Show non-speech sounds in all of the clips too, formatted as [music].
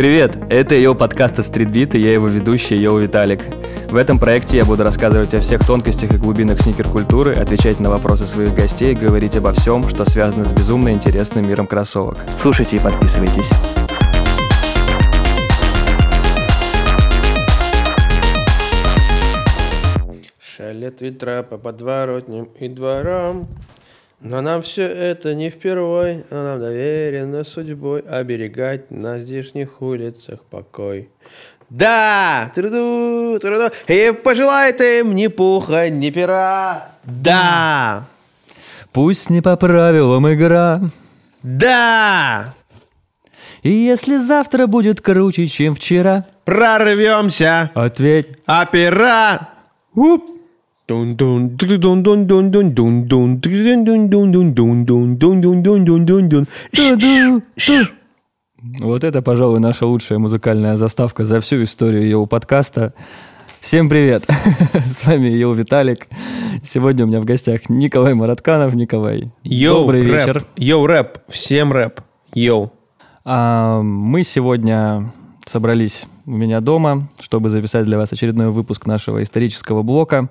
Привет, это ее подкаст от Streetbeat, и я его ведущий, Йоу Виталик. В этом проекте я буду рассказывать о всех тонкостях и глубинах сникер-культуры, отвечать на вопросы своих гостей, говорить обо всем, что связано с безумно интересным миром кроссовок. Слушайте и подписывайтесь. Шалят ветра по подворотням и дворам, но нам все это не впервой, а нам доверено судьбой оберегать на здешних улицах покой. Да! Труду, труду, и пожелает им ни пуха, ни пера. Да! Пусть не по правилам игра, Да! и если завтра будет круче, чем вчера, Прорвемся! ответь Опера! Уп! Вот это, пожалуй, наша лучшая музыкальная заставка за всю историю его подкаста. Всем привет! [laughs] С вами Йоу Виталик. Сегодня у меня в гостях Николай Маратканов. Николай, Йоу, добрый рэп. вечер. Йоу, рэп. Всем рэп. Йоу. А, мы сегодня собрались у меня дома, чтобы записать для вас очередной выпуск нашего исторического блока.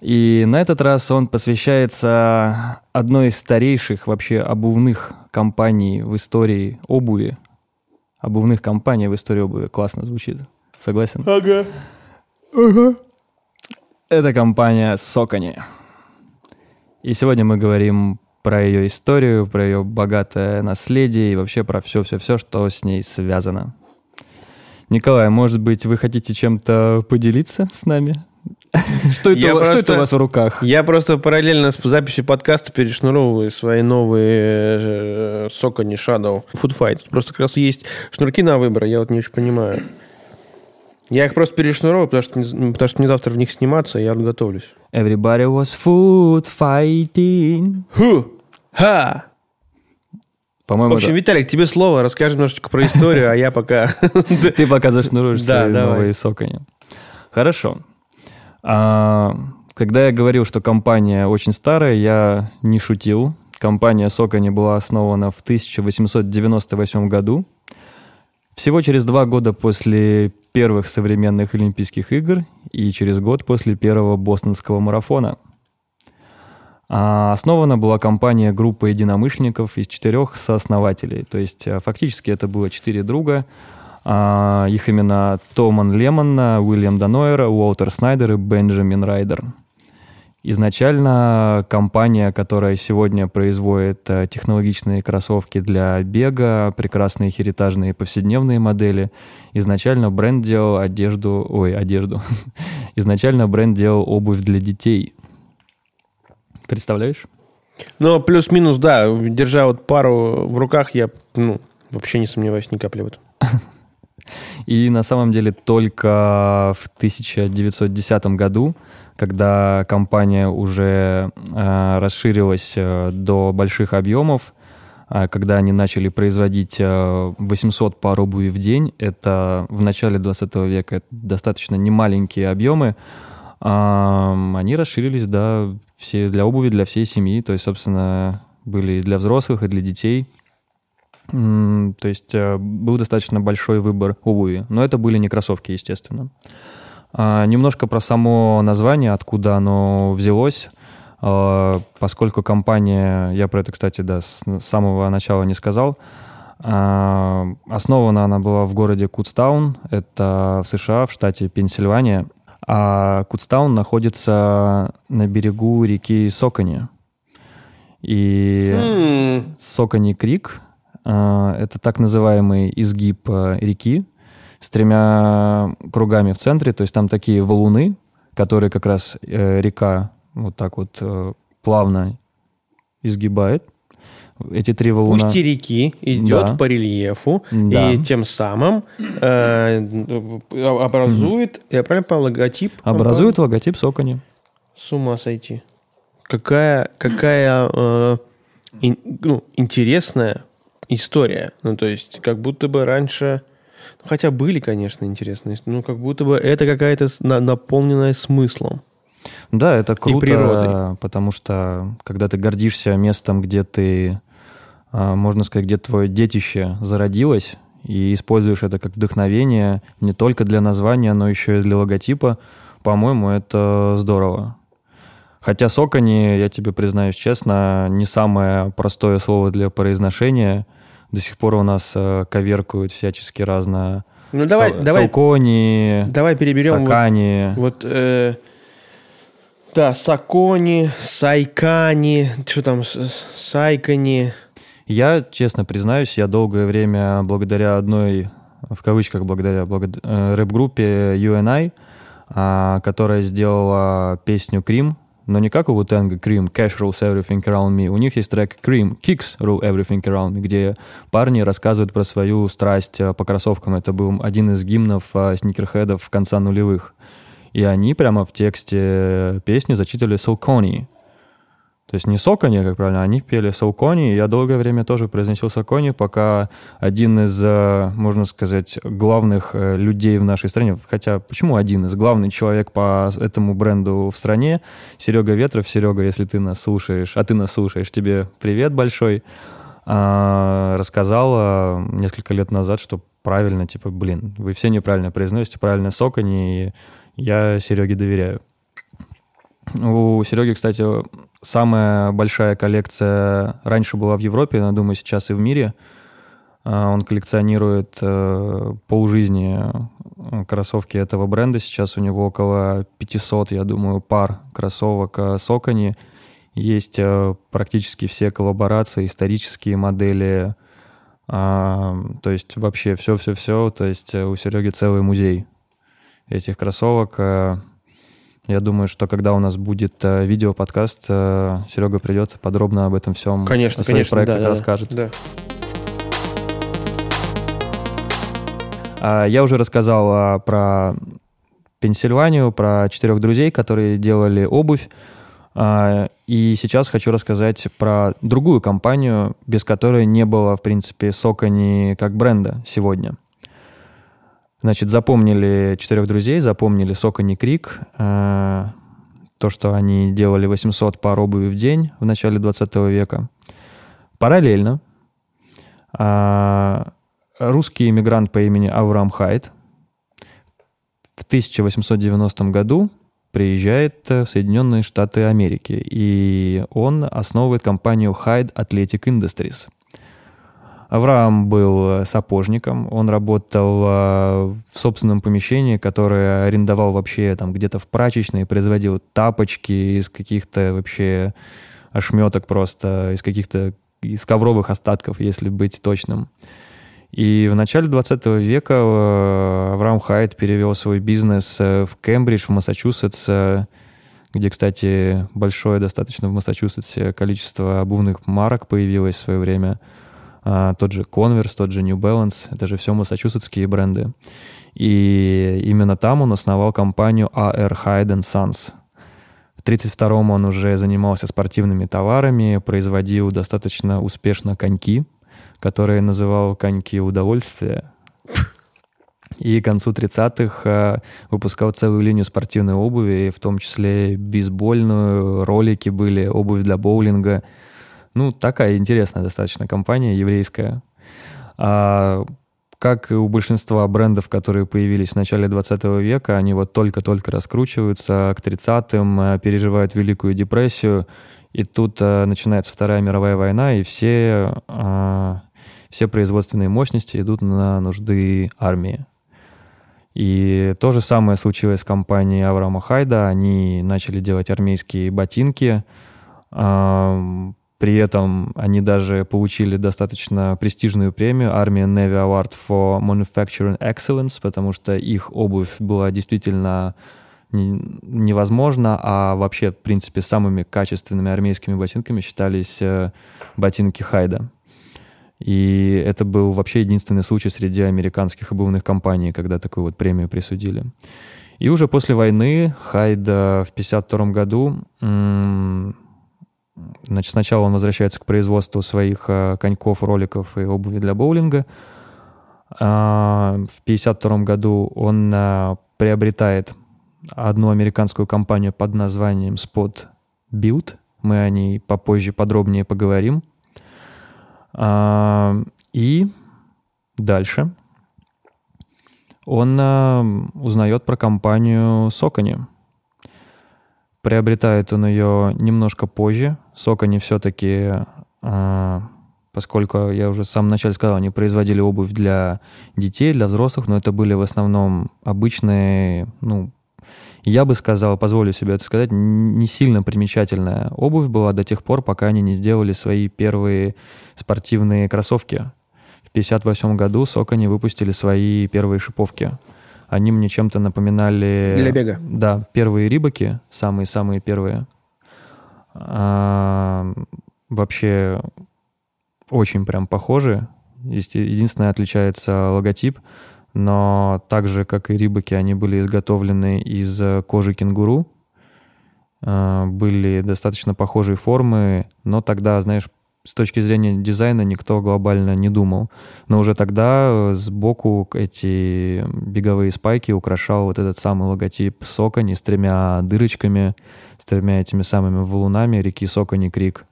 И на этот раз он посвящается одной из старейших вообще обувных компаний в истории обуви. Обувных компаний в истории обуви. Классно звучит. Согласен? Ага. Это компания Сокони. И сегодня мы говорим про ее историю, про ее богатое наследие и вообще про все-все-все, что с ней связано. Николай, может быть, вы хотите чем-то поделиться с нами? [laughs] Что это, вас- что просто- это у вас в руках? Я просто параллельно с записью подкаста перешнуровываю свои новые э, Socony Shadow Food Fight. Просто как раз есть шнурки на выбор, я вот не очень понимаю. Я их просто перешнуровываю, потому что, не- потому что мне завтра в них сниматься, и я готовлюсь. Everybody was food fighting. Ху! Ха! В По-моему, общем, это- Виталик, тебе слово, расскажи немножечко про историю, а я пока... [laughs] ты пока зашнуруешь свои новые сокони. Хорошо. А, когда я говорил, что компания очень старая, я не шутил. Компания Сокони была основана в 1898 году. Всего через два года после первых современных Олимпийских игр и через год после первого бостонского марафона. А основана была компания группа единомышленников из четырех сооснователей. То есть а, фактически это было четыре друга. А, их имена Томан Лемон, Уильям Данойер, Уолтер Снайдер и Бенджамин Райдер. Изначально компания, которая сегодня производит э, технологичные кроссовки для бега, прекрасные херитажные повседневные модели, изначально бренд делал одежду, ой, одежду, [laughs] изначально бренд делал обувь для детей. Представляешь? Но плюс-минус, да, держа вот пару в руках, я ну, вообще не сомневаюсь ни капли в этом. [laughs] И на самом деле только в 1910 году, когда компания уже э, расширилась э, до больших объемов, э, когда они начали производить э, 800 пар обуви в день, это в начале 20 века это достаточно немаленькие объемы, они расширились до все, для обуви для всей семьи, то есть, собственно, были и для взрослых, и для детей. То есть э, был достаточно большой выбор обуви, но это были не кроссовки, естественно. А, Немножко про само название, откуда оно взялось. А, Поскольку компания, я про это, кстати, да, с самого начала не сказал, а, основана она была в городе Кудстаун, это в США, в штате Пенсильвания. А Кудстаун находится на берегу реки Сокони. И М, Сокони Крик. А, Это так называемый изгиб а, реки с тремя кругами в центре. То есть там такие валуны, которые как раз э, река вот так вот э, плавно изгибает. Эти три валуна... Устье реки идет Да. по рельефу Да. и тем самым э, образует, я правильно понял, логотип? Образует логотип Сокони. С ума сойти. Какая, какая э, ин- ну, интересная история. Ну, то есть, как будто бы раньше... ну, хотя были, конечно, интересные, но как будто бы это какая-то на- наполненная смыслом. Да, это круто, природой. потому что когда ты гордишься местом, где ты, а, можно сказать, где твое детище зародилось, и используешь это как вдохновение не только для названия, но еще и для логотипа, по-моему, это здорово. Хотя сокони, я тебе признаюсь честно, не самое простое слово для произношения. До сих пор у нас э, коверкуют всячески разное. Ну давай, Сал- давай, Салкони, давай переберем вот, сакани. вот, э, да, сакони, сайкани, что там, сайкани. Я, честно признаюсь, я долгое время благодаря одной, в кавычках благодаря, благод- э, рэп-группе UNI, а, которая сделала песню «Крим», но не как у Wu-Tang «Cream», «Cash rules everything around me». У них есть трек «Cream», «Kicks rule everything around me», где парни рассказывают про свою страсть э, по кроссовкам. Это был один из гимнов э, сникерхедов конца нулевых. И они прямо в тексте песни зачитывали «Saucony», то есть не Сокони, как правильно, они пели Саукони. Я долгое время тоже произносил Сокони, пока один из, э, можно сказать, главных э, людей в нашей стране, хотя почему один из, главный человек по этому бренду в стране, Серега Ветров. Серега, если ты нас слушаешь, а ты нас слушаешь, тебе привет большой, а, рассказал несколько лет назад, что правильно, типа, блин, вы все неправильно произносите, правильно Сокони, и я Сереге доверяю. У Сереги, кстати, самая большая коллекция раньше была в Европе, но, думаю, сейчас и в мире. А, Он коллекционирует э, полжизни э, кроссовки этого бренда. Сейчас у него около 500, я думаю, пар кроссовок э, Сокони. Есть практически все коллаборации, исторические модели. А, То есть вообще все-все-все. То есть у Сереги целый музей этих кроссовок. Я думаю, что когда у нас будет э, видео-подкаст, э, Серега придет, подробно об этом всем Конечно, о своих конечно, проектах да, да, да. расскажет. Да. А, Я уже рассказал а, про Пенсильванию, про четырех друзей, которые делали обувь. А, И сейчас хочу рассказать про другую компанию, без которой не было, в принципе, Сокони как бренда сегодня. Значит, запомнили четырех друзей, запомнили Сокони Крик, э, то, что они делали 800 пар обуви в день в начале 20 века. Параллельно а, русский иммигрант по имени Авраам Хайт в 1890 году приезжает э, в Соединенные Штаты Америки, и он основывает компанию Hyde Athletic Industries. Авраам был э, сапожником, он работал э, в собственном помещении, которое арендовал вообще там где-то в прачечной, производил тапочки из каких-то вообще ошметок просто, из каких-то из ковровых остатков, если быть точным. И в начале 20 века э, Авраам Хайт перевел свой бизнес в Кембридж, в Массачусетс, где, кстати, большое достаточно в Массачусетсе количество обувных марок появилось в свое время. А, Тот же Converse, тот же New Balance, это же все массачусетские бренды. И именно там он основал компанию AR Hyde Sons. В 1932-м он уже занимался спортивными товарами, производил достаточно успешно коньки, которые называл коньки удовольствия. И к концу 30-х э, выпускал целую линию спортивной обуви, в том числе бейсбольную, ролики были, обувь для боулинга. Ну, такая интересная достаточно компания, еврейская. А, как и у большинства брендов, которые появились в начале 20 века, они вот только-только раскручиваются к 30-м, э, переживают Великую депрессию, и тут э, начинается Вторая мировая война, и все, э, все производственные мощности идут на нужды армии. И то же самое случилось с компанией Авраама Хайда. Они начали делать армейские ботинки. При этом они даже получили достаточно престижную премию Army Navy Award for Manufacturing Excellence, потому что их обувь была действительно не- невозможна, а вообще, в принципе, самыми качественными армейскими ботинками считались э, ботинки Хайда. И это был вообще единственный случай среди американских обувных компаний, когда такую вот премию присудили. И уже после войны Хайда в 1952 году, значит, сначала он возвращается к производству своих э, коньков, роликов и обуви для боулинга. А, В 1952 году он э, приобретает одну американскую компанию под названием Spot Build. Мы о ней попозже подробнее поговорим. А, И дальше он э, узнает про компанию Сокони. Приобретает он ее немножко позже. Сокони все-таки, э, поскольку я уже в самом сказал, они производили обувь для детей, для взрослых, но это были в основном обычные, ну, я бы сказал, позволю себе это сказать, не сильно примечательная обувь была до тех пор, пока они не сделали свои первые спортивные кроссовки. В 1958 году Сокони выпустили свои первые шиповки. Они мне чем-то напоминали... Для бега. Да, первые рибаки, самые-самые первые. А, вообще очень прям похожи. Единственное, отличается логотип — но так же, как и рибаки, они были изготовлены из э, кожи кенгуру, э, были достаточно похожие формы, но тогда, знаешь, с точки зрения дизайна никто глобально не думал. Но уже тогда э, сбоку эти беговые спайки украшал вот этот самый логотип Сокони с тремя дырочками, с тремя этими самыми валунами реки Сокони Крик.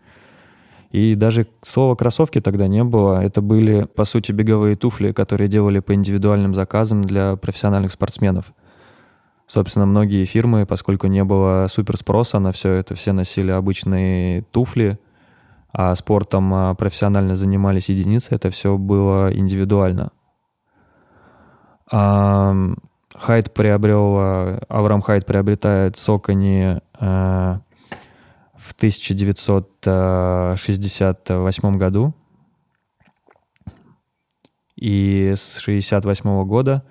И даже слова кроссовки тогда не было. Это были, по сути, беговые туфли, которые делали по индивидуальным заказам для профессиональных спортсменов. Собственно, многие фирмы, поскольку не было суперспроса на все это, все носили обычные туфли, а спортом а, профессионально занимались единицы, это все было индивидуально. Хайт приобрел, а, Авраам Хайт приобретает Сокони а, в 1968 году. И с 1968 года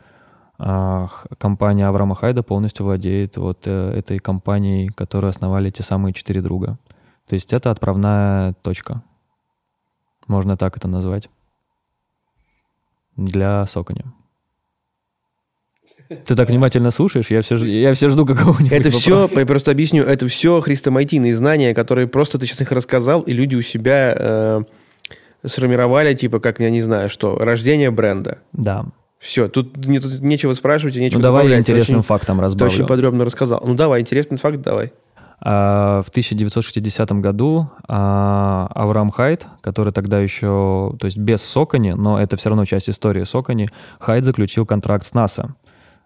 компания Авраама Хайда полностью владеет вот э, этой компанией, которую основали те самые четыре друга. То есть это отправная точка. Можно так это назвать. Для Сокони. Ты так внимательно слушаешь, я все, я все жду какого-нибудь Это вопроса. все, я просто объясню, это все хрестоматийные знания, которые просто ты сейчас их рассказал, и люди у себя э, сформировали, типа, как, я не знаю, что, рождение бренда. Да. Все, тут, не, тут нечего спрашивать и нечего Ну давай я добавлять. интересным очень, фактом Ты разбавлю. очень подробно рассказал. Ну давай, интересный факт давай. А, В 1960 году а, Авраам Хайт, который тогда еще, то есть без Сокони, но это все равно часть истории Сокони, Хайт заключил контракт с НАСА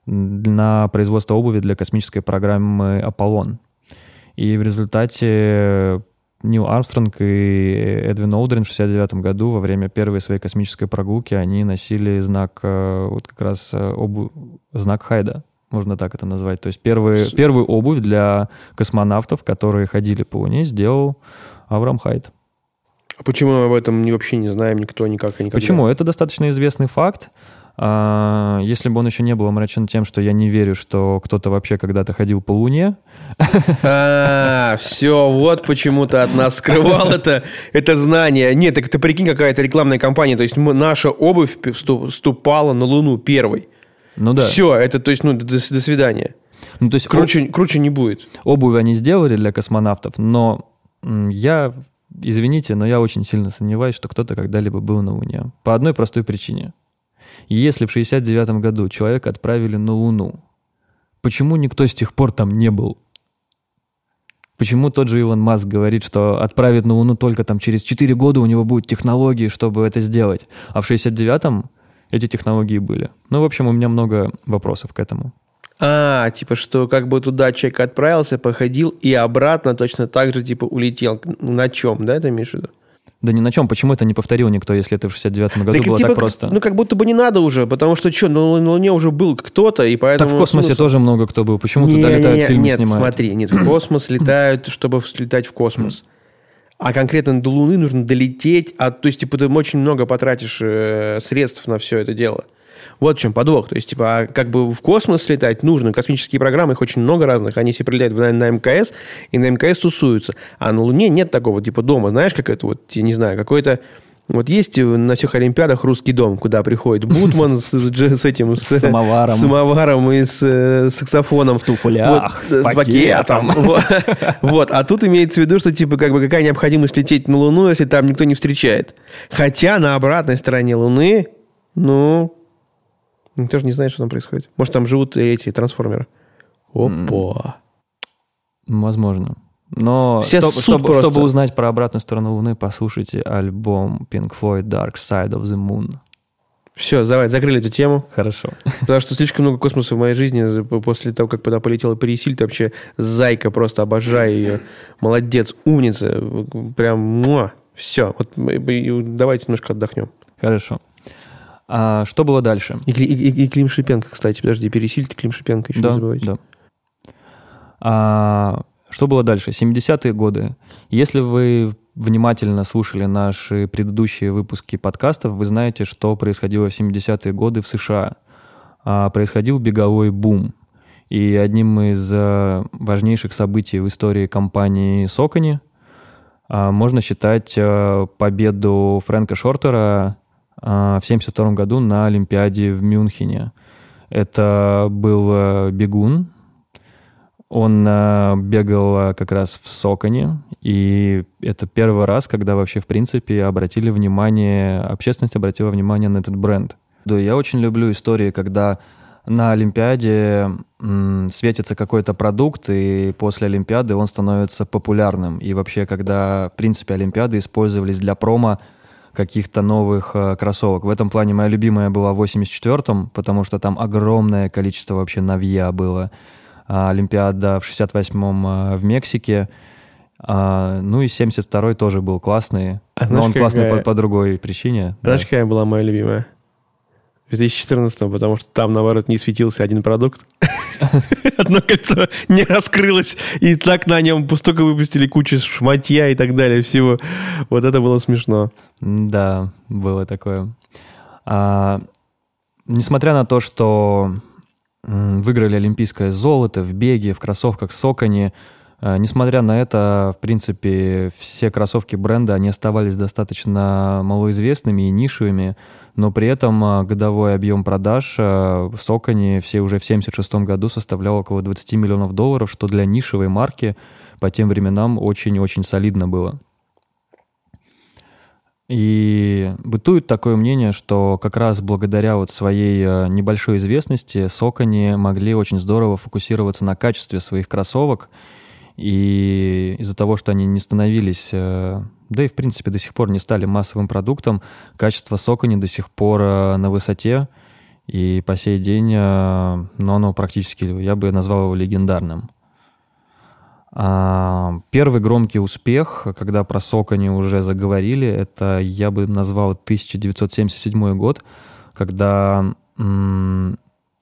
на производство обуви для космической программы «Аполлон». И в результате Нил Армстронг и Эдвин Олдрин в 69 году во время первой своей космической прогулки они носили знак, э, вот как раз э, обу... знак Хайда, можно так это назвать. То есть первый, первую обувь для космонавтов, которые ходили по Луне, сделал Авраам Хайд. А почему мы об этом вообще не знаем никто никак и никогда? Почему? Это достаточно известный факт. А, Если бы он еще не был омрачен тем, что я не верю, что кто-то вообще когда-то ходил по Луне, [laughs] А, все, вот почему ты от нас скрывал это, это знание. Нет, так ты прикинь, какая-то рекламная кампания. То есть наша обувь всту- вступала на Луну первой. Ну да. Все, это то есть, ну, до, до свидания. Ну, то есть Круче, круче не будет. обувь они сделали для космонавтов, но я, извините, но я очень сильно сомневаюсь, что кто-то когда-либо был на Луне. По одной простой причине. Если в 69 году человека отправили на Луну, почему никто с тех пор там не был? Почему тот же Илон Маск говорит, что отправит на Луну только там через 4 года у него будут технологии, чтобы это сделать, а в 69-м эти технологии были? Ну, в общем, у меня много вопросов к этому. А, типа, что как бы туда человек отправился, походил и обратно точно так же, типа, улетел. На чем, да, ты имеешь в виду? Да ни на чем. Почему это не повторил никто, если это в 69-м году Так, было типа, так просто? Ну, как будто бы не надо уже, потому что что, ну, на Луне уже был кто-то, и так поэтому... в космосе смысл- тоже много кто был. Почему Не, туда не, летают, не, фильмы нет, снимают? смотри, нет, в космос летают, чтобы слетать в космос. А конкретно до Луны нужно долететь, а, то есть, типа, ты очень много потратишь э, средств на все это дело. Вот в чем подвох. То есть, типа, а как бы в космос летать нужно. Космические программы, их очень много разных. Они все прилетают на, на МКС, и на МКС тусуются. А на Луне нет такого, типа, дома. Знаешь, как это вот, я не знаю, какой-то... Вот есть на всех Олимпиадах русский дом, куда приходит Бутман с, с этим... С, самоваром. С самоваром и с э, саксофоном. В туфлях, с с пакетом. пакетом. [laughs] Вот. Вот. А тут имеется в виду, что типа как бы какая необходимость лететь на Луну, если там никто не встречает. Хотя на обратной стороне Луны, ну, никто же не знает, что там происходит. Может, там живут эти трансформеры. Опа. Возможно. Но Все чтоб- чтобы, просто. чтобы узнать про обратную сторону Луны, послушайте альбом Pink Floyd Dark Side of the Moon. Все, давай, закрыли эту тему. Хорошо. Потому что слишком много космоса в моей жизни. После того, как туда полетела Пересиль, ты вообще зайка, просто обожаю ее. Молодец, умница. Прям муа. Все, вот давайте немножко отдохнем. Хорошо. А что было дальше? И, и, и Клим Шипенко, кстати, подожди, Пересиль, Клим Шипенко еще да, не забывайте. Да. А, что было дальше? 70-е годы. Если вы внимательно слушали наши предыдущие выпуски подкастов, вы знаете, что происходило в 70-е годы в США. А, происходил беговой бум. И одним из э, важнейших событий в истории компании Сокони а, можно считать победу Фрэнка Шортера а, в 1972 году на Олимпиаде в Мюнхене. Это был бегун, он э, бегал э, как раз в Соконе, и это первый раз, когда вообще, в принципе, обратили внимание, общественность обратила внимание на этот бренд. Да, я очень люблю истории, когда на Олимпиаде м, светится какой-то продукт, и после Олимпиады он становится популярным. И вообще, когда, в принципе, Олимпиады использовались для промо каких-то новых э, кроссовок. В этом плане моя любимая была в 84-м, потому что там огромное количество вообще новья было. А, Олимпиада в 68-м а, в Мексике. А, ну и 72-й тоже был классный. А но он классный какая... по, по другой причине. Знаешь, да. какая была моя любимая? В 2014 потому что там, наоборот, не светился один продукт. [laughs] Одно кольцо не раскрылось, и так на нем столько выпустили кучу шматья и так далее, всего. Вот это было смешно. Да, было такое. А, несмотря на то, что выиграли олимпийское золото в беге, в кроссовках Сокони. Э, несмотря на это, в принципе, все кроссовки бренда, они оставались достаточно малоизвестными и нишевыми, но при этом э, годовой объем продаж э, в Сокони все уже в 1976 году составлял около 20 миллионов долларов, что для нишевой марки по тем временам очень-очень солидно было. И бытует такое мнение, что как раз благодаря вот своей э, небольшой известности Сокони могли очень здорово фокусироваться на качестве своих кроссовок. И из-за того, что они не становились, э, да и в принципе до сих пор не стали массовым продуктом, качество Сокони до сих пор э, на высоте. И по сей день, ну, оно практически, я бы назвал его легендарным. А, первый громкий успех, когда про Сокони уже заговорили, это я бы назвал 1977 год, когда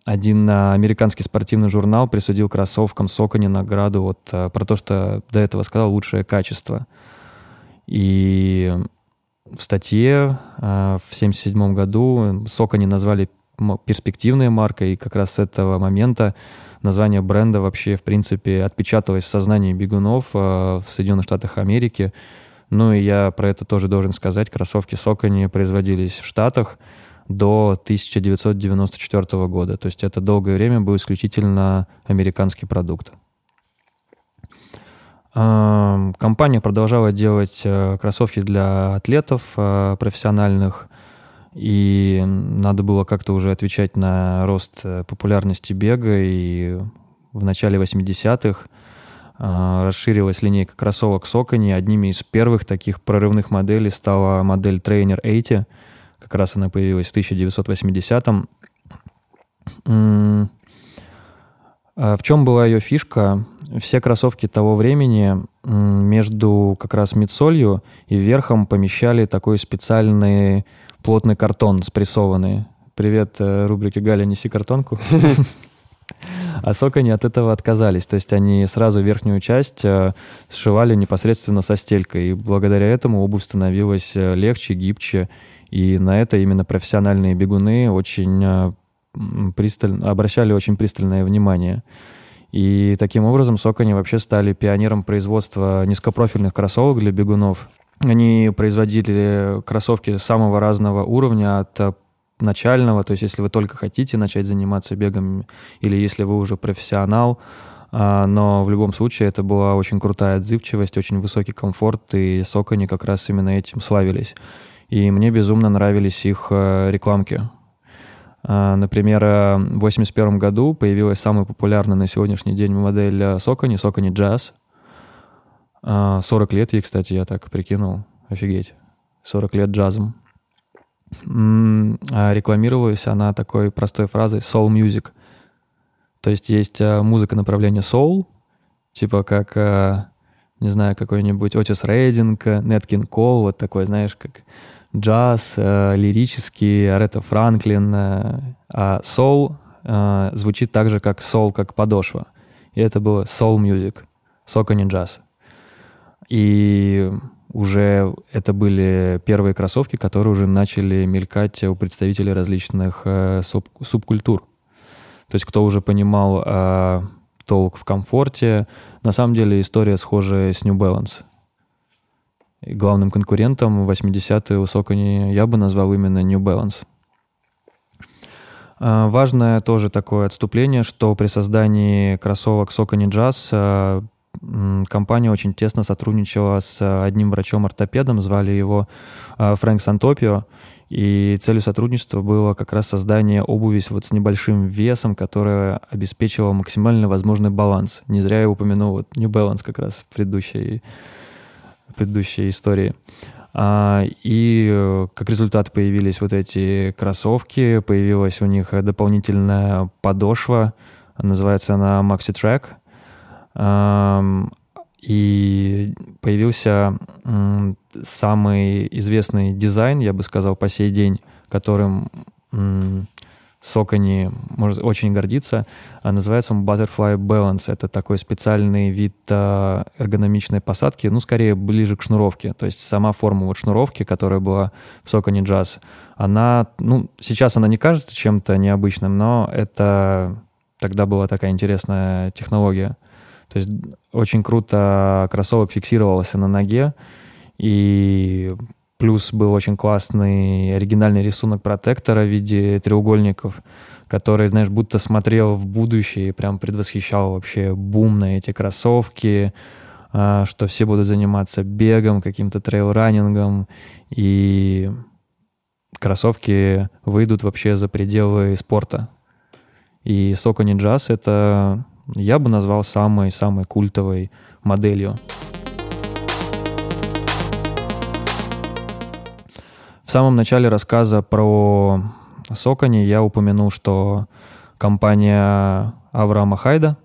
один американский спортивный журнал присудил кроссовкам Сокони награду вот, э, про то, что до этого сказал лучшее качество. И в статье э, в 1977 году Сокони назвали перспективной маркой, и как раз с этого момента название бренда вообще, в принципе, отпечаталось в сознании бегунов э, в Соединенных Штатах Америки. Ну и я про это тоже должен сказать. Кроссовки Сокони производились в Штатах до 1994 года. То есть это долгое время был исключительно американский продукт. Э, компания продолжала делать э, кроссовки для атлетов профессиональных, и надо было как-то уже отвечать на рост э, популярности бега, и в начале 80-х а, расширилась линейка кроссовок Сокони. Одними из первых таких прорывных моделей стала модель Trainer 80. Как раз она появилась в 1980-м. А в чем была ее фишка? Все кроссовки того времени между как раз мидсолью и верхом помещали такой специальный плотный картон спрессованный. Привет, э, рубрике «Галя, неси картонку». [laughs] А Сокони от этого отказались. То есть они сразу верхнюю часть э, сшивали непосредственно со стелькой. И благодаря этому обувь становилась э, легче, гибче. И на это именно профессиональные бегуны очень пристально, обращали очень пристальное внимание. И таким образом Сокони вообще стали пионером производства низкопрофильных кроссовок для бегунов. Они производили кроссовки самого разного уровня, от э, начального, то есть если вы только хотите начать заниматься бегом, или если вы уже профессионал, а, но в любом случае это была очень крутая отзывчивость, очень высокий комфорт, и Сокони как раз именно этим славились. И мне безумно нравились их э, рекламки. А, например, э, в 1981 году появилась самая популярная на сегодняшний день модель Сокони, Сокони Jazz. 40 а, лет ей, кстати, я так прикинул. Офигеть. 40 лет джазом. а рекламировалась она такой простой фразой soul music. То есть есть э, музыка направления soul, типа как, не знаю, какой-нибудь Отис Рейдинг, Неткин Кол, вот такой, знаешь, как джаз, лирический, Аретта Франклин. А soul звучит так же, как soul, как подошва. И это было soul music, сокони джаз. И уже это были первые кроссовки, которые уже начали мелькать у представителей различных э, суб, субкультур. То есть кто уже понимал э, толк в комфорте. На самом деле история схожая с New Balance. И главным конкурентом в 80-е у Сокони я бы назвал именно New Balance. Э, важное тоже такое отступление, что при создании кроссовок Сокони Jazz э, компания очень тесно сотрудничала с э, одним врачом-ортопедом, звали его э, Фрэнк Сантопио, и целью сотрудничества было как раз создание обуви вот с небольшим весом, которая обеспечивала максимально возможный баланс. Не зря я упомянул вот New Balance как раз в предыдущей, предыдущей истории. А, и э, как результат появились вот эти кроссовки, появилась у них дополнительная подошва, называется она Maxi Track — и появился самый известный дизайн, я бы сказал, по сей день, которым Сокони может очень гордиться. А называется он Butterfly Balance. Это такой специальный вид а, эргономичной посадки, ну, скорее, ближе к шнуровке. То есть сама форма вот шнуровки, которая была в Сокони Jazz, она, ну, сейчас она не кажется чем-то необычным, но это тогда была такая интересная технология. То есть очень круто кроссовок фиксировался на ноге, и плюс был очень классный оригинальный рисунок протектора в виде треугольников, который, знаешь, будто смотрел в будущее и прям предвосхищал вообще бум на эти кроссовки, а, что все будут заниматься бегом, каким-то трейл-раннингом, и кроссовки выйдут вообще за пределы спорта. И Socony Jazz — это я бы назвал самой-самой культовой моделью. В самом начале рассказа про Сокони я упомянул, что компания Авраама Хайда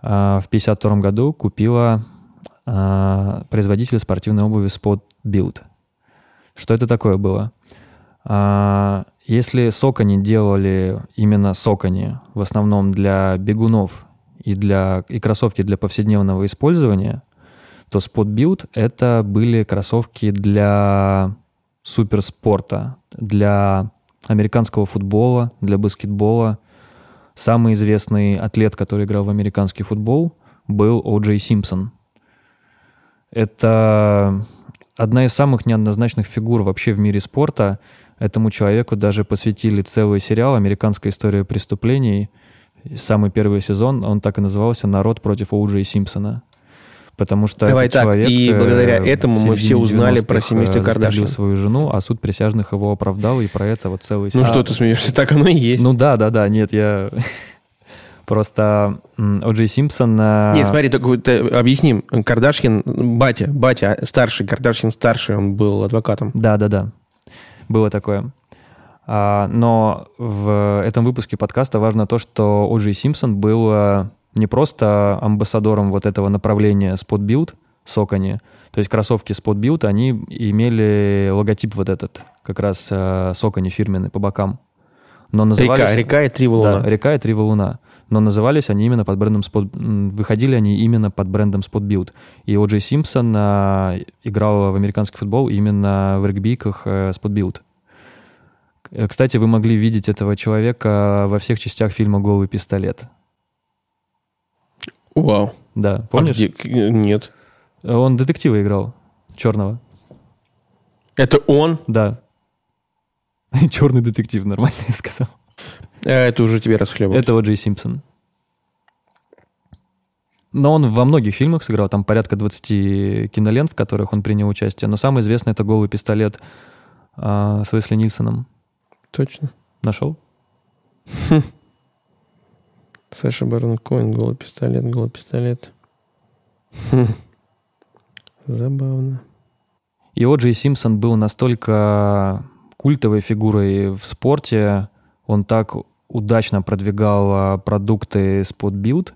а, в 1952 году купила а, производителя спортивной обуви Spot Build. Что это такое было? Если сокони делали именно сокони в основном для бегунов и, для, и кроссовки для повседневного использования, то Spot Build — это были кроссовки для суперспорта, для американского футбола, для баскетбола. Самый известный атлет, который играл в американский футбол, был О. Джей Симпсон. Это одна из самых неоднозначных фигур вообще в мире спорта — Этому человеку даже посвятили целый сериал «Американская история преступлений». Самый первый сезон, он так и назывался «Народ против Оуджи Симпсона». Потому что Давай этот так, человек и благодаря этому мы все узнали про семейство Кардашьян. свою жену, а суд присяжных его оправдал, и про это вот целый ну сериал. Ну что ты смеешься, так оно и есть. Ну да, да, да, нет, я... Просто О'Джей Симпсон... Нет, смотри, только объясним. Кардашкин, батя, батя старший, Кардашкин старший, он был адвокатом. Да, да, да. Было такое. А, но в этом выпуске подкаста важно то, что Оджи Симпсон был э, не просто амбассадором вот этого направления Spot Build, Сокони, то есть кроссовки Spot Build, они имели логотип вот этот, как раз э, Сокони фирменный по бокам. Но назывались... Река, река и три валуна. Да, река и три валуна. Но назывались они именно под брендом Spot... Выходили они именно под брендом Spot Build. И О'Джей Симпсон а, играл в американский футбол именно в регбийках а, Spot Build. Кстати, вы могли видеть этого человека во всех частях фильма «Голый пистолет». Вау. Да, а помнишь? А где? Нет. Он детектива играл, черного. Это он? Да. [laughs] Черный детектив, нормально я [laughs] сказал. А это уже тебе расхлебывать. Это Джей Симпсон. Но он во многих фильмах сыграл, там порядка 20 кинолент, в которых он принял участие. Но самый известный это «Голый пистолет» а, с Уэсли Нильсоном. Точно. Нашел? Хм. [laughs] Саша Барон Коин, «Голый пистолет», «Голый пистолет». Хм. [laughs] Забавно. И О'Джей Симпсон был настолько культовой фигурой в спорте. Он так удачно продвигал продукты Spot Build,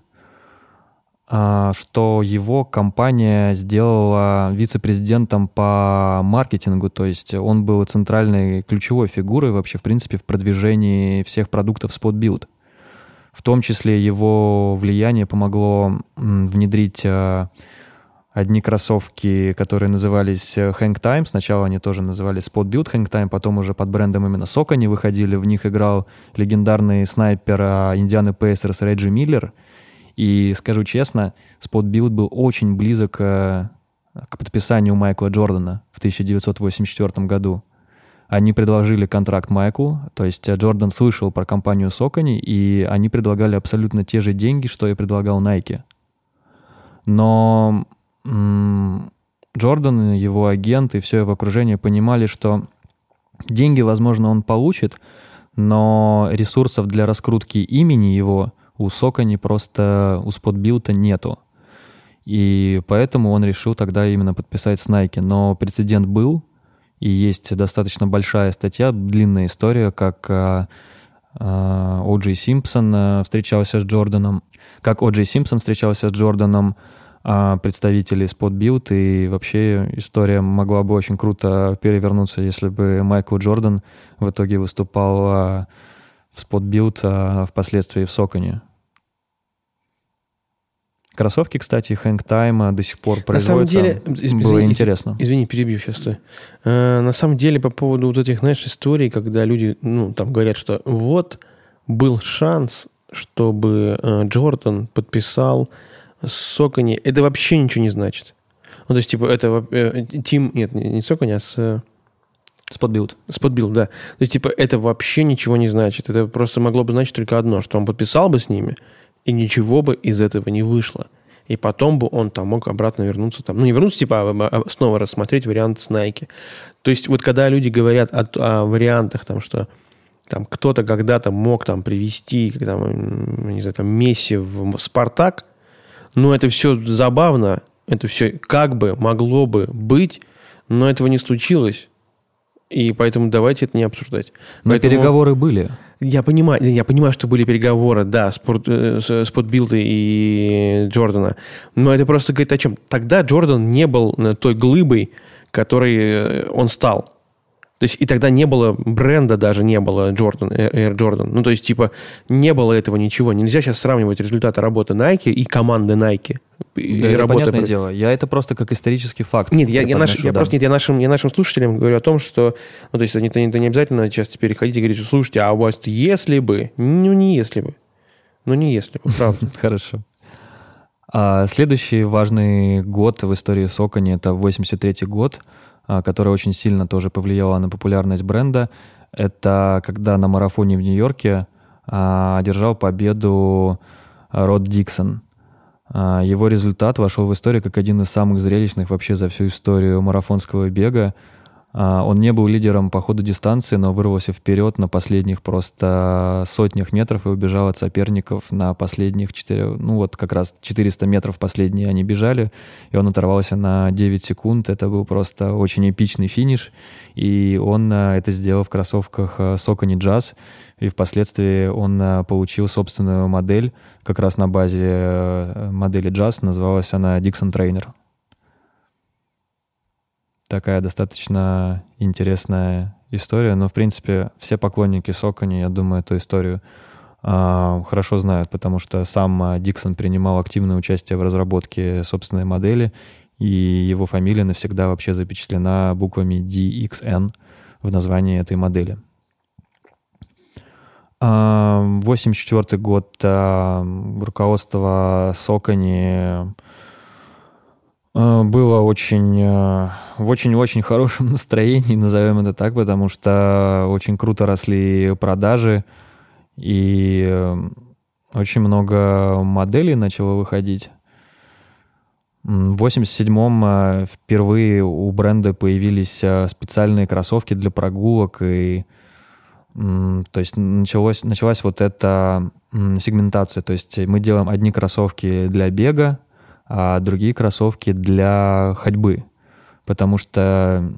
что его компания сделала вице-президентом по маркетингу, то есть он был центральной ключевой фигурой вообще, в принципе, в продвижении всех продуктов Spot Build. В том числе его влияние помогло внедрить э, одни кроссовки, которые назывались э, Hang Time. Сначала они тоже назывались Spot Build Hang Time, потом уже под брендом именно Сок они выходили. В них играл легендарный снайпер Индианы Пейсерс Реджи Миллер. И скажу честно, Spot Build был очень близок э, к подписанию Майкла Джордана в 1984 году. Они предложили контракт Майклу, то есть э, Джордан слышал про компанию Сокони, и они предлагали абсолютно те же деньги, что и предлагал Nike. Но Джордан, его агент и все его окружение понимали, что деньги, возможно, он получит, но ресурсов для раскрутки имени его у Сокони просто, у Спотбилта нету. И поэтому он решил тогда именно подписать с Nike. Но прецедент был, и есть достаточно большая статья, длинная история, как а, а, О. Джей Симпсон встречался с Джорданом, как О. Джей Симпсон встречался с Джорданом, представители Spot Build, и вообще история могла бы очень круто перевернуться, если бы Майкл Джордан в итоге выступал в Spot Build впоследствии в Соконе. Кроссовки, кстати, Hang Time до сих пор производятся. На самом деле, извини, было интересно. Извини, перебью сейчас. Стой. Э, на самом деле, по поводу вот этих, знаешь, историй, когда люди, ну, там говорят, что вот был шанс, чтобы э, Джордан подписал Saucony, это вообще ничего не значит. Ну, то есть, типа, это э, Тим, нет, не Saucony, а с... Spot-Bilt. Spot-Bilt, да. То есть, типа, это вообще ничего не значит. Это просто могло бы значить только одно, что он подписал бы с ними, и ничего бы из этого не вышло. И потом бы он там мог обратно вернуться, там, ну не вернуться, типа, а, а снова рассмотреть вариант с Nike. То есть вот когда люди говорят о, о вариантах, там, что там кто-то когда-то мог там привести, там, не знаю, там, Месси в Спартак, ну это все забавно, это все как бы могло бы быть, но этого не случилось. И поэтому давайте это не обсуждать. Но поэтому... переговоры были. Я понимаю, я понимаю, что были переговоры, да, спорт, э, Спортбилда и Джордана, но это просто говорит о чем? Тогда Джордан не был той глыбой, которой э, он стал. То есть и тогда не было бренда даже не было Jordan, Air Jordan. Ну, то есть, типа, не было этого ничего. Нельзя сейчас сравнивать результаты работы Nike и команды Nike. Да, и это работы... понятное дело. Я это просто как исторический факт. Нет, я, я, наш, я просто нет, я нашим, я нашим слушателям говорю о том, что, ну, то есть, это не, это не обязательно сейчас теперь ходить и говорить, слушайте, а у вас если бы, ну, не если бы. Ну, не если бы, правда. [laughs] Хорошо. А следующий важный год в истории Сокони — это 83 год — которая очень сильно тоже повлияла на популярность бренда. Это когда на марафоне в Нью-Йорке а, одержал победу Род Диксон. А, его результат вошел в историю как один из самых зрелищных вообще за всю историю марафонского бега. А, он не был лидером по ходу дистанции, но вырвался вперед на последних просто сотнях метров и убежал от соперников на последних 4, ну вот как раз 400 метров последние они бежали, и он оторвался на 9 секунд. Это был просто очень эпичный финиш, и он а, это сделал в кроссовках Socony а, Jazz, и впоследствии он получил собственную модель как раз на базе модели Jazz, называлась она Dixon Trainer такая достаточно интересная история, но, в принципе, все поклонники Сокони, я думаю, эту историю э, хорошо знают, потому что сам Диксон принимал активное участие в разработке собственной модели, и его фамилия навсегда вообще запечатлена буквами DXN в названии этой модели. 1984 год руководство Сокони было очень, э, в очень-очень хорошем [laughs] настроении, назовем это так, потому что очень круто росли продажи, и э, очень много моделей начало выходить. В 87-м впервые у бренда появились специальные кроссовки для прогулок, и то есть началось, началась вот эта сегментация. То есть мы делаем одни кроссовки для бега, а другие кроссовки для ходьбы. Потому что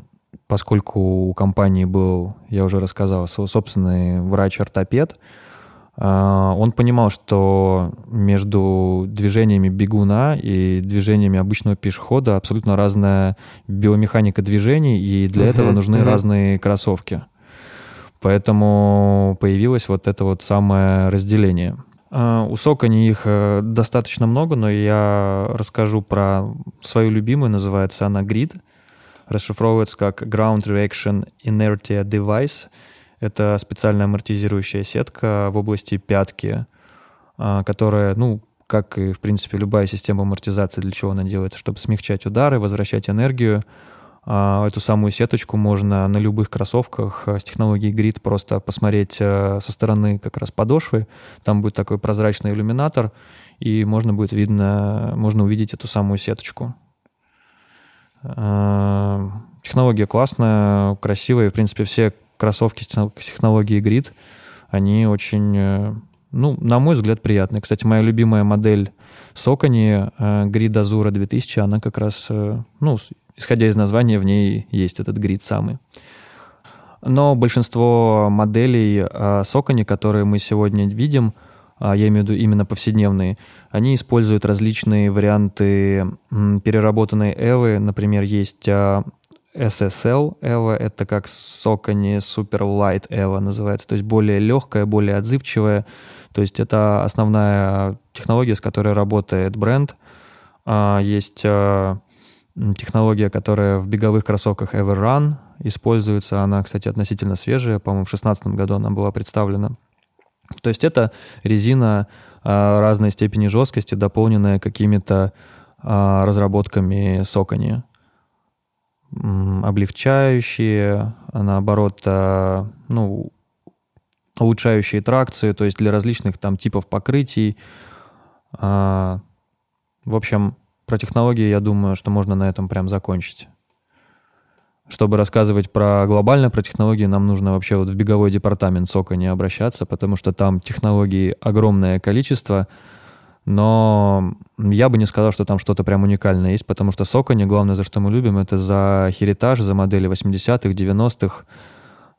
поскольку у компании был, я уже рассказал, свой собственный врач-ортопед, а, он понимал, что между движениями бегуна и движениями обычного пешехода абсолютно разная биомеханика движений, и для uh-huh, этого нужны uh-huh. разные кроссовки. Поэтому появилось вот это вот самое разделение. А, у Сокони их э, достаточно много, но я расскажу про свою любимую, называется она Grid. Расшифровывается как Ground Reaction Inertia Device — это специальная амортизирующая сетка в области пятки, а, которая, ну, как и, в принципе, любая система амортизации, для чего она делается, чтобы смягчать удары, возвращать энергию. А, эту самую сеточку можно на любых кроссовках с технологией Grid просто посмотреть э, со стороны как раз подошвы. Там будет такой прозрачный иллюминатор, и можно будет видно, можно увидеть эту самую сеточку. А, технология классная, красивая. В принципе, все кроссовки с технологией Grid, они очень, э, ну, на мой взгляд, приятные. Кстати, моя любимая модель э, Grid Azura 2000, она как раз, э, ну, исходя из названия, в ней есть этот Grid самый. Но большинство моделей Socony, которые мы сегодня видим, а я имею в виду именно повседневные, они используют различные варианты переработанной Эвы. Например, есть SSL Evo — это как Socony Super Light Evo называется, то есть более легкая, более отзывчивая. То есть это основная технология, с которой работает бренд. А, есть а, технология, которая в беговых кроссовках Everrun используется. Она, кстати, относительно свежая. По-моему, в 2016 году она была представлена. То есть это резина а, разной степени жесткости, дополненная какими-то разработками Socony облегчающие, а наоборот, ну, улучшающие тракцию, то есть для различных там типов покрытий. А, в общем, про технологии, я думаю, что можно на этом прям закончить. Чтобы рассказывать про глобально про технологии, нам нужно вообще вот в беговой департамент сока не обращаться, потому что там технологий огромное количество — но я бы не сказал, что там что-то прям уникальное есть, потому что Сокони, главное, за что мы любим, это за херитаж, за модели 80-х, 90-х,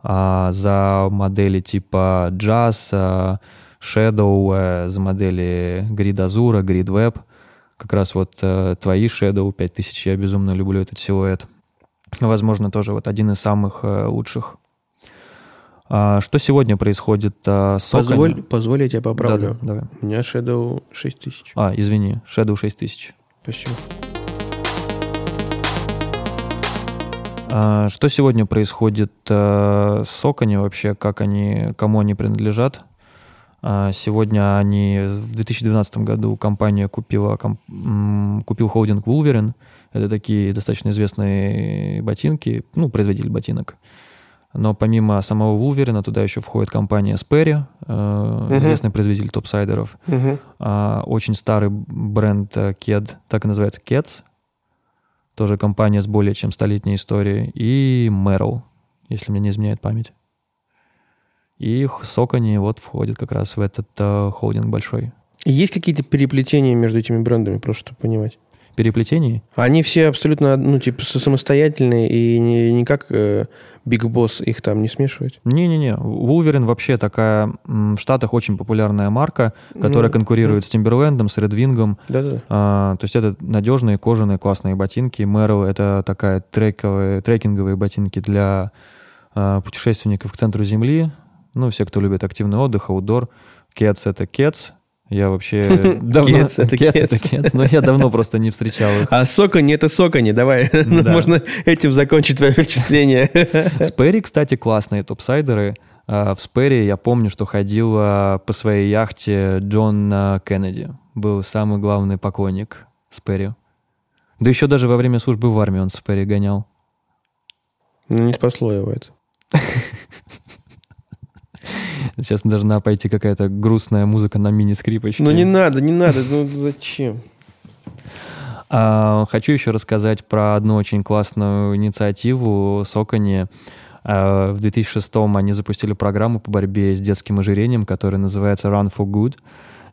а, за модели типа Jazz, а, Shadow, а, за модели Grid Azure, Grid Web. Как раз вот а, твои Shadow 5000, я безумно люблю этот силуэт. Возможно, тоже вот один из самых а, лучших а, что сегодня происходит а, с Позволь, позволь, я тебя поправлю. Да, да, давай. У меня Shadow 6000. А, извини, Shadow 6000. Спасибо. А, что сегодня происходит а, с Сокони вообще, как они, кому они принадлежат? А, сегодня они в 2012 году компания купила комп, купил холдинг Wolverine. Это такие достаточно известные ботинки, ну, производитель ботинок. Но помимо самого Вулверина туда еще входит компания Sperry, э, uh-huh. известный производитель топсайдеров. Uh-huh. Э, очень старый бренд Ked, так и называется Keds. Тоже компания с более чем столетней историей. И Merrill, если мне не изменяет память. И Сокони вот входит как раз в этот э, холдинг большой. Есть какие-то переплетения между этими брендами, просто чтобы понимать? переплетений? Они все абсолютно, ну, типа, самостоятельные и не, не как э, Big Boss их там не смешивать? Не-не-не. Wolverine вообще такая в Штатах очень популярная марка, которая ну, конкурирует ну. с Timberland, с Wing. Да-да. А, то есть это надежные кожаные классные ботинки. Merrell — это такая трековые, трекинговые ботинки для а, путешественников к центру Земли. Ну, все, кто любит активный отдых, аутдор. Кец — это Кец, я вообще [laughs] давно... Кец, [laughs] это кец. это кец, но я давно просто не встречал их. [laughs] А Сокони — это Сокони, давай. Да. Можно этим закончить твое впечатление. Сперри, кстати, классные топсайдеры. А, в Сперри я помню, что ходил а, по своей яхте Джон Кеннеди. Был самый главный поклонник Сперри. Да еще даже во время службы в армии он Сперри гонял. Ну, не спасло его это. Сейчас должна пойти какая-то грустная музыка на мини-скрипочке. Ну не надо, не надо, ну зачем? А, хочу еще рассказать про одну очень классную инициативу Сокони. А, в 2006 они запустили программу по борьбе с детским ожирением, которая называется Run for Good.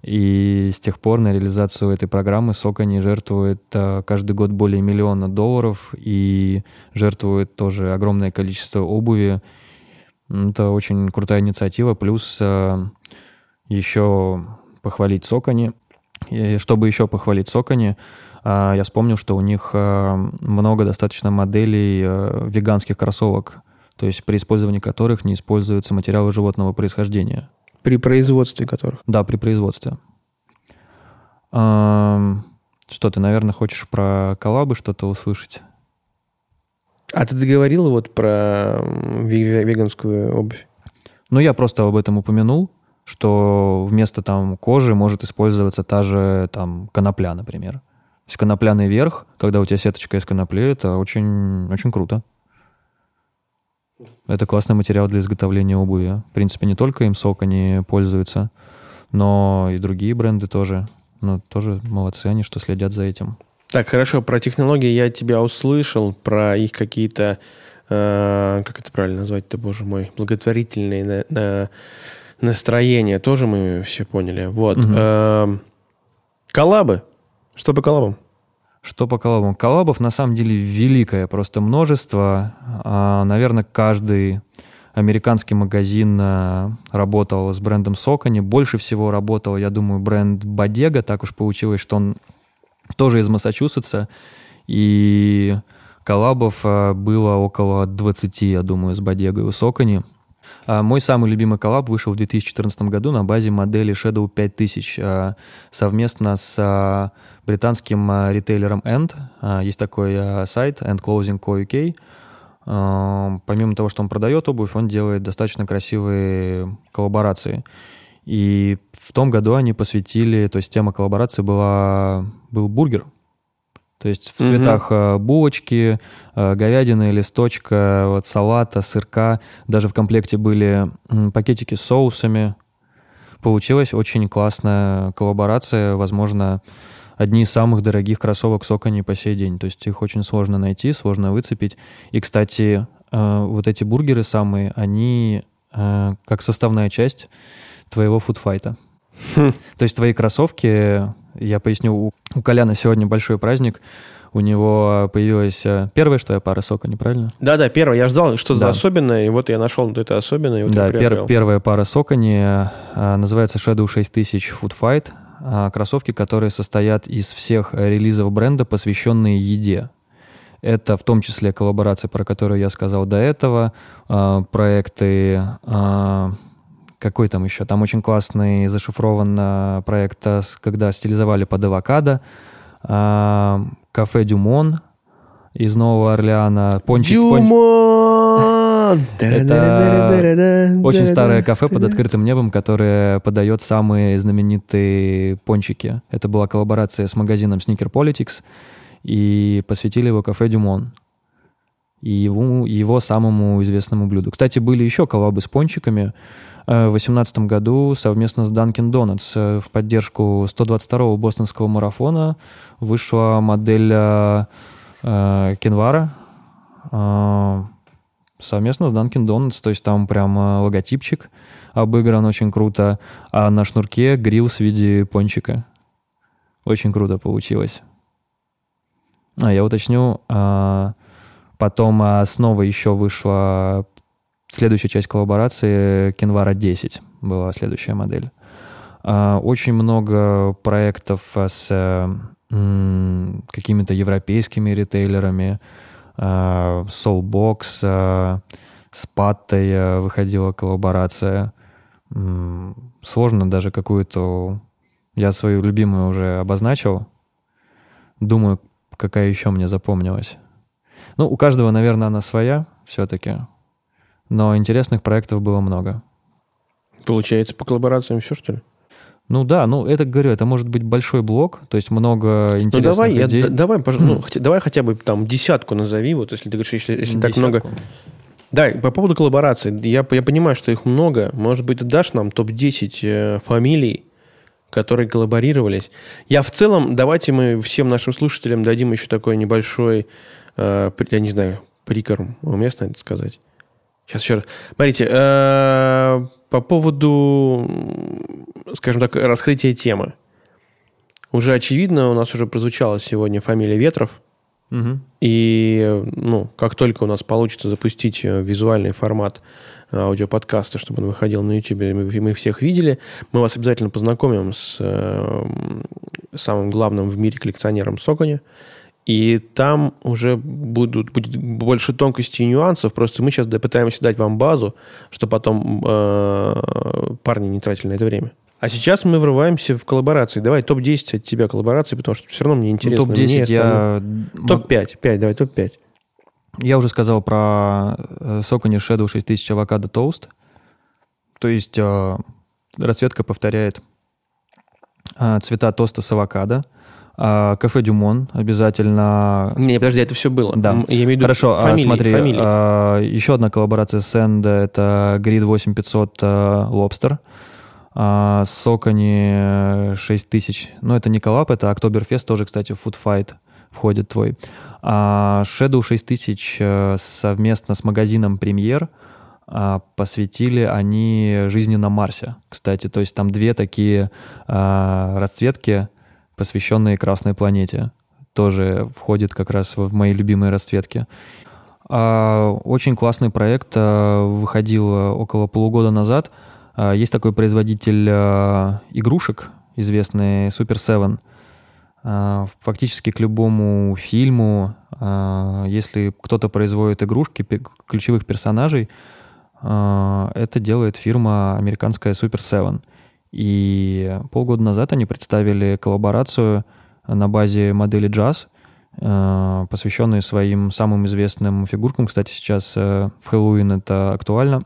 И с тех пор на реализацию этой программы Сокони жертвует э, каждый год более миллиона долларов и жертвует тоже огромное количество обуви. Это очень крутая инициатива. Плюс э, еще похвалить Сокони. И чтобы еще похвалить Сокони, э, я вспомнил, что у них много достаточно моделей веганских кроссовок, то есть при использовании которых не используются материалы животного происхождения. При производстве которых? Да, при производстве. Что, ты, наверное, хочешь про коллабы что-то услышать? А ты договорил вот про веганскую обувь? Ну, я просто об этом упомянул, что вместо там кожи может использоваться та же там конопля, например. То есть конопляный верх, когда у тебя сеточка из конопли, это очень, очень круто. Это классный материал для изготовления обуви. В принципе, не только им сок они пользуются, но и другие бренды тоже. Ну, тоже молодцы они, что следят за этим. Так, хорошо, про технологии я тебя услышал, про их какие-то, э, как это правильно назвать-то, боже мой, благотворительные на, на, настроения, тоже мы все поняли. Вот. Угу. Э, коллабы. Что по коллабам? Что по коллабам? Коллабов на самом деле великое просто множество. А, наверное, каждый американский магазин а, работал с брендом Saucony. Больше всего работал, я думаю, бренд Bodega. Так уж получилось, что он тоже из Массачусетса. И коллабов а, было около 20, я думаю, с Bodega ой у Saucony. Мой самый любимый коллаб вышел в 2014 году на базе модели Shadow 5000 совместно с британским а, ритейлером End. А, есть такой а, сайт endclosing.co.uk. Помимо того, что он продает обувь, он делает достаточно красивые коллаборации. И в том году они посвятили, то есть тема коллаборации была, был бургер. То есть в цветах mm булочки, говядины, листочка, вот, салата, сырка. Даже в комплекте были пакетики с соусами. Получилась очень классная коллаборация. Возможно, одни из самых дорогих кроссовок Сокони по сей день. То есть их очень сложно найти, сложно выцепить. И, кстати, э, вот эти бургеры самые, они э, как составная часть твоего фудфайта. Хм. То есть твои кроссовки, я поясню, у Коляна сегодня большой праздник, у него появилась э, первая, что я пара сока, неправильно? Да-да, первая. Я ждал что-то да. особенное, и вот я нашел это особенное. вот да, пер- первая пара сокони называется Shadow 6000 Food Fight. А, кроссовки, которые состоят из всех релизов бренда, посвященные еде. Это в том числе коллаборации, про которые я сказал до этого, а, проекты, а, какой там еще, там очень классный зашифрован проект, когда стилизовали под авокадо, кафе Дюмон из Нового Орлеана, пончик, Дюмон! [laughs] Это очень старое кафе под открытым небом, которое подает самые знаменитые пончики. Это была коллаборация с магазином Sneaker Politics, и посвятили его кафе Дюмон и его, его самому известному блюду. Кстати, были еще коллабы с пончиками. Э, в 2018 году совместно с Dunkin' Donuts э, в поддержку 122-го бостонского марафона вышла модель э, Кенвара, совместно с Dunkin' Donuts, то есть там прям логотипчик обыгран очень круто, а на шнурке грилл в виде пончика. Очень круто получилось. А, я уточню, потом снова еще вышла следующая часть коллаборации Kinvara 10 была следующая модель. А, очень много проектов с м, какими-то европейскими ритейлерами, Э, Soulbox, э, с Паттой э, выходила коллаборация. Сложно даже какую-то... Я свою любимую уже обозначил. Думаю, какая еще мне запомнилась. Ну, у каждого, наверное, она своя все-таки. Но интересных проектов было много. Получается, по коллаборациям все, что ли? Ну да, ну это говорю, это может быть большой блок, то есть много интересных ну, давай, людей. Я, давай, пожалуйста, ну, хотя, давай хотя бы там десятку назови, вот если ты говоришь, если, если так много. Да, по поводу коллабораций, я, я понимаю, что их много. Может быть, ты дашь нам топ-10 э, фамилий, которые коллаборировались. Я в целом, давайте мы всем нашим слушателям дадим еще такой небольшой, э, я не знаю, прикорм, уместно это сказать? Сейчас еще раз. Смотрите, э, По поводу, скажем так, раскрытия темы. Уже очевидно, у нас уже прозвучала сегодня фамилия Ветров. Мгм. И ну, как только у нас получится запустить э, визуальный формат э, аудиоподкаста, чтобы он выходил на YouTube, и мы, всех видели, мы вас обязательно познакомим с э, самым главным в мире коллекционером Сокони. И там уже будут, будет больше тонкостей и нюансов. Просто мы сейчас пытаемся дать вам базу, что потом э, парни не тратили на это время. А сейчас мы врываемся в коллаборации. Давай топ-10 от тебя коллабораций, потому что все равно мне Ну, интересно. топ-10 мне я... мог- Топ-5. 5, давай, топ-5. Я уже сказал про э, Socony Shadow 6000 Avocado Toast. То есть э, расцветка повторяет э, цвета тоста с авокадо. А, Кафе Дюмон обязательно. Не, подожди, это все было. Да. Я имею в виду Хорошо, а, фамилии. смотри, фамилии. а, еще одна коллаборация с Энд, это Grid 8500 э. А, Socony 6000. Ну, это не коллаб, это Октоберфест, тоже, кстати, Fight входит твой. А Shadow 6000 э, совместно с магазином Премьер посвятили они жизни на Марсе, кстати. То есть там две такие расцветки, посвященные Красной планете. Тоже входит как раз в мои любимые расцветки. А, Очень классный проект а, выходил около полугода назад. А, Есть такой производитель игрушек, известный Super Seven. Фактически к любому фильму, если кто-то производит игрушки ключевых персонажей, это делает фирма американская Super Seven. И полгода назад они представили коллаборацию на базе модели Jazz, э, посвященные своим самым известным фигуркам. Кстати, сейчас э, в Хэллоуин это актуально.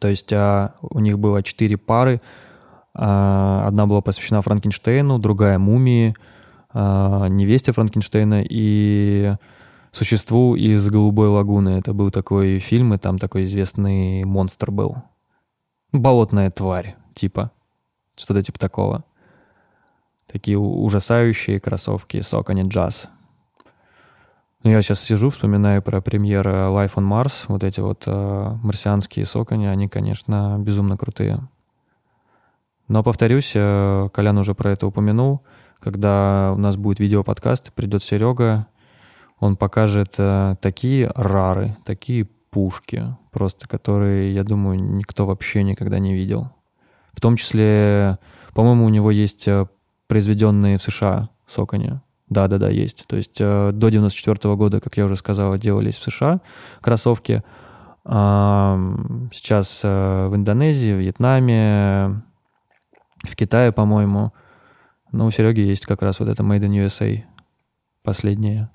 То есть а, у них было четыре пары. А, Одна была посвящена Франкенштейну, другая мумии, а, невесте Франкенштейна и существу из «Голубой лагуны». Это был такой фильм, и там такой известный монстр был. Болотная тварь, типа. Что-то типа такого. Такие ужасающие кроссовки Socony Jazz. Ну, я сейчас сижу, вспоминаю про премьеры Life on Mars, вот эти вот э, марсианские Socony, они, конечно, безумно крутые. Но, повторюсь, э, Колян уже про это упомянул, когда у нас будет видеоподкаст, придет Серега, он покажет э, такие рары, такие пушки, просто которые, я думаю, никто вообще никогда не видел. В том числе, по-моему, у него есть э, произведенные в США Сокони. Да-да-да, есть. То есть э, до 94 года, как я уже сказал, делались в США кроссовки. Ам, Сейчас э, в Индонезии, в Вьетнаме, в Китае, по-моему. Но у Сереги есть как раз вот это Made in USA. Последняя,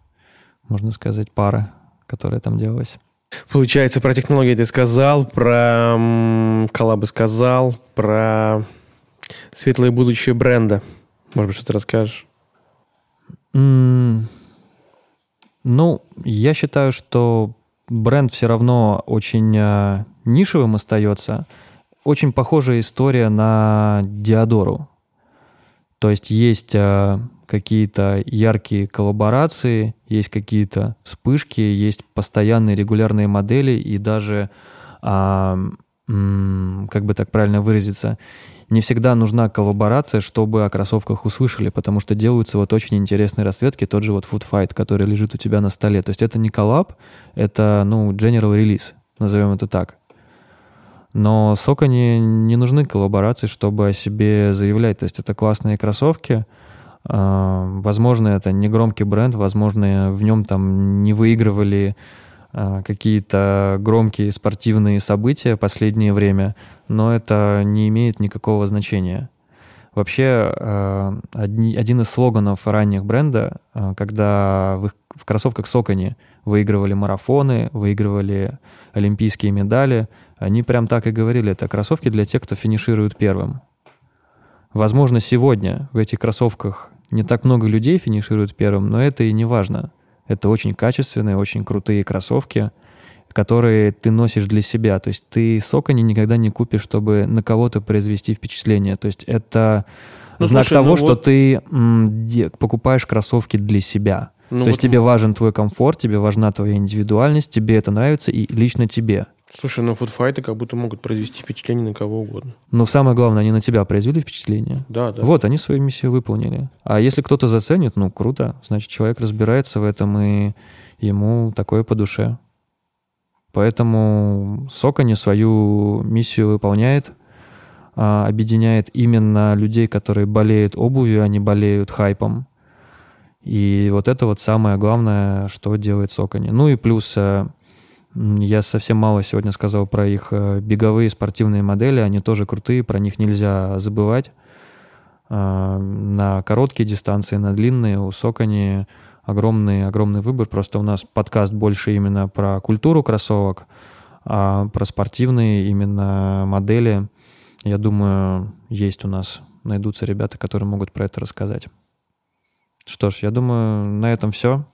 можно сказать, пара, которая там делалась. Получается, про технологии ты сказал, про коллабы сказал, про светлое будущее бренда. Может быть, что-то расскажешь? М, Ну, я считаю, что бренд все равно очень э, нишевым остается. Очень похожая история на Диадору. То есть есть э, какие-то яркие коллаборации, есть какие-то вспышки, есть постоянные регулярные модели и даже, а, как бы так правильно выразиться, не всегда нужна коллаборация, чтобы о кроссовках услышали, потому что делаются вот очень интересные расцветки, тот же вот Food Fight, который лежит у тебя на столе. То есть это не коллаб, это, ну, general release, назовем это так. Но Socony не нужны коллаборации, чтобы о себе заявлять. То есть это классные кроссовки. А, Возможно, это не громкий бренд, возможно, в нем там не выигрывали а, какие-то громкие спортивные события последнее время, но это не имеет никакого значения. Вообще, а, один из слоганов ранних бренда, когда в, их- в кроссовках Сокони выигрывали марафоны, выигрывали олимпийские медали, они прям так и говорили, это кроссовки для тех, кто финиширует первым. Возможно, сегодня в этих кроссовках не так много людей финишируют первым, но это и не важно. Это очень качественные, очень крутые кроссовки, которые ты носишь для себя. То есть ты Сокони никогда не купишь, чтобы на кого-то произвести впечатление. То есть это Ну, знак слушай, того, ну что вот- ты покупаешь кроссовки для себя. Ну То есть вот тебе важен твой комфорт, тебе важна твоя индивидуальность, тебе это нравится и лично тебе. Слушай, ну фудфайты как будто могут произвести впечатление на кого угодно. Но самое главное, они на тебя произвели впечатление. Да, да. Вот, они свою миссию выполнили. А если кто-то заценит, ну, круто. Значит, человек разбирается в этом, и ему такое по душе. Поэтому Сокони свою миссию выполняет, а, объединяет именно людей, которые болеют обувью, а не болеют хайпом. И вот это вот самое главное, что делает Сокони. Ну и плюс э, я совсем мало сегодня сказал про их э, беговые спортивные модели. Они тоже крутые, про них нельзя забывать. А, на короткие дистанции, на длинные у Сокони огромный, огромный выбор. Просто у нас подкаст больше именно про культуру кроссовок, а про спортивные именно модели, я думаю, есть у нас. Найдутся ребята, которые могут про это рассказать. Что ж, я думаю, на этом все.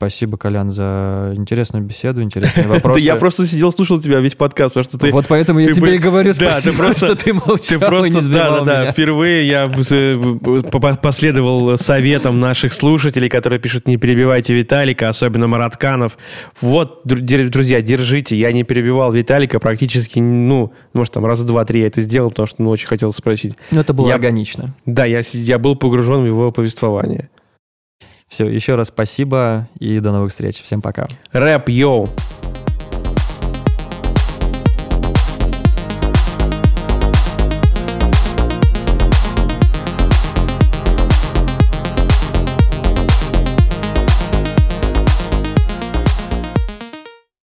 Спасибо, Колян, за интересную беседу, интересные [laughs] вопросы. Да я просто сидел, слушал тебя весь подкаст, потому что ты... Вот поэтому я тебе и говорю спасибо, что ты молчал ты просто, и не да, сбивал да, меня. да, впервые я э, последовал советам наших слушателей, которые пишут, не перебивайте Виталика, особенно Маратканов. Вот, друзья, держите, я не перебивал Виталика практически, ну, может, там раза два-три я это сделал, потому что ну, очень хотел спросить. Ну, это было органично. Да, я был погружен в его повествование. Все, еще раз спасибо и до новых встреч. Всем пока. Рэп, йоу!